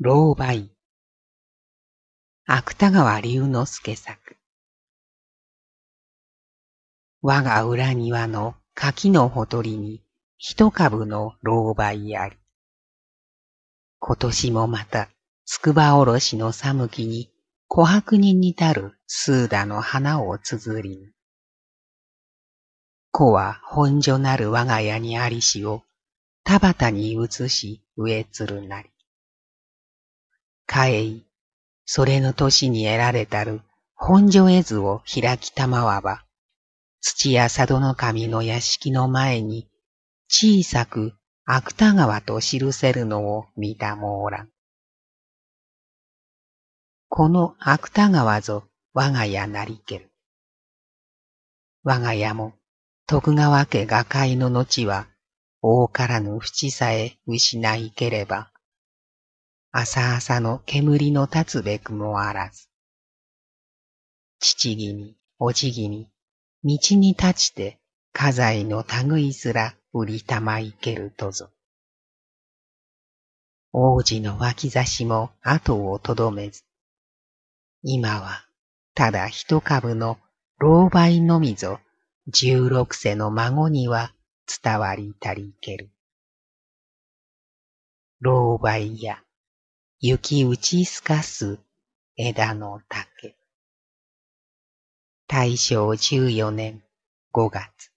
老梅。芥川龍之介作。我が裏庭の柿のほとりに一株の老梅あり。今年もまた、筑波おろしの寒気に琥珀に似たるスーダの花をつづりぬ。子は本所なる我が家にありしを田畑に移し植えつるなり。かえい、それの年に得られたる本所絵図を開きたまわば、土屋佐渡の神の屋敷の前に小さく芥川と記せるのを見たもおらん。この芥川ぞ我が家なりける。我が家も徳川家画界の後は大からぬ淵さえ失いければ、朝朝の煙の立つべくもあらず。父君、に、おじぎに、道に立ちて家財の類すら売りたまいけるとぞ。王子の脇差しも後をとどめず、今はただ一株の老媒のみぞ十六世の孫には伝わりたりける。老媒や雪打ち透かす枝の竹。大正14年5月。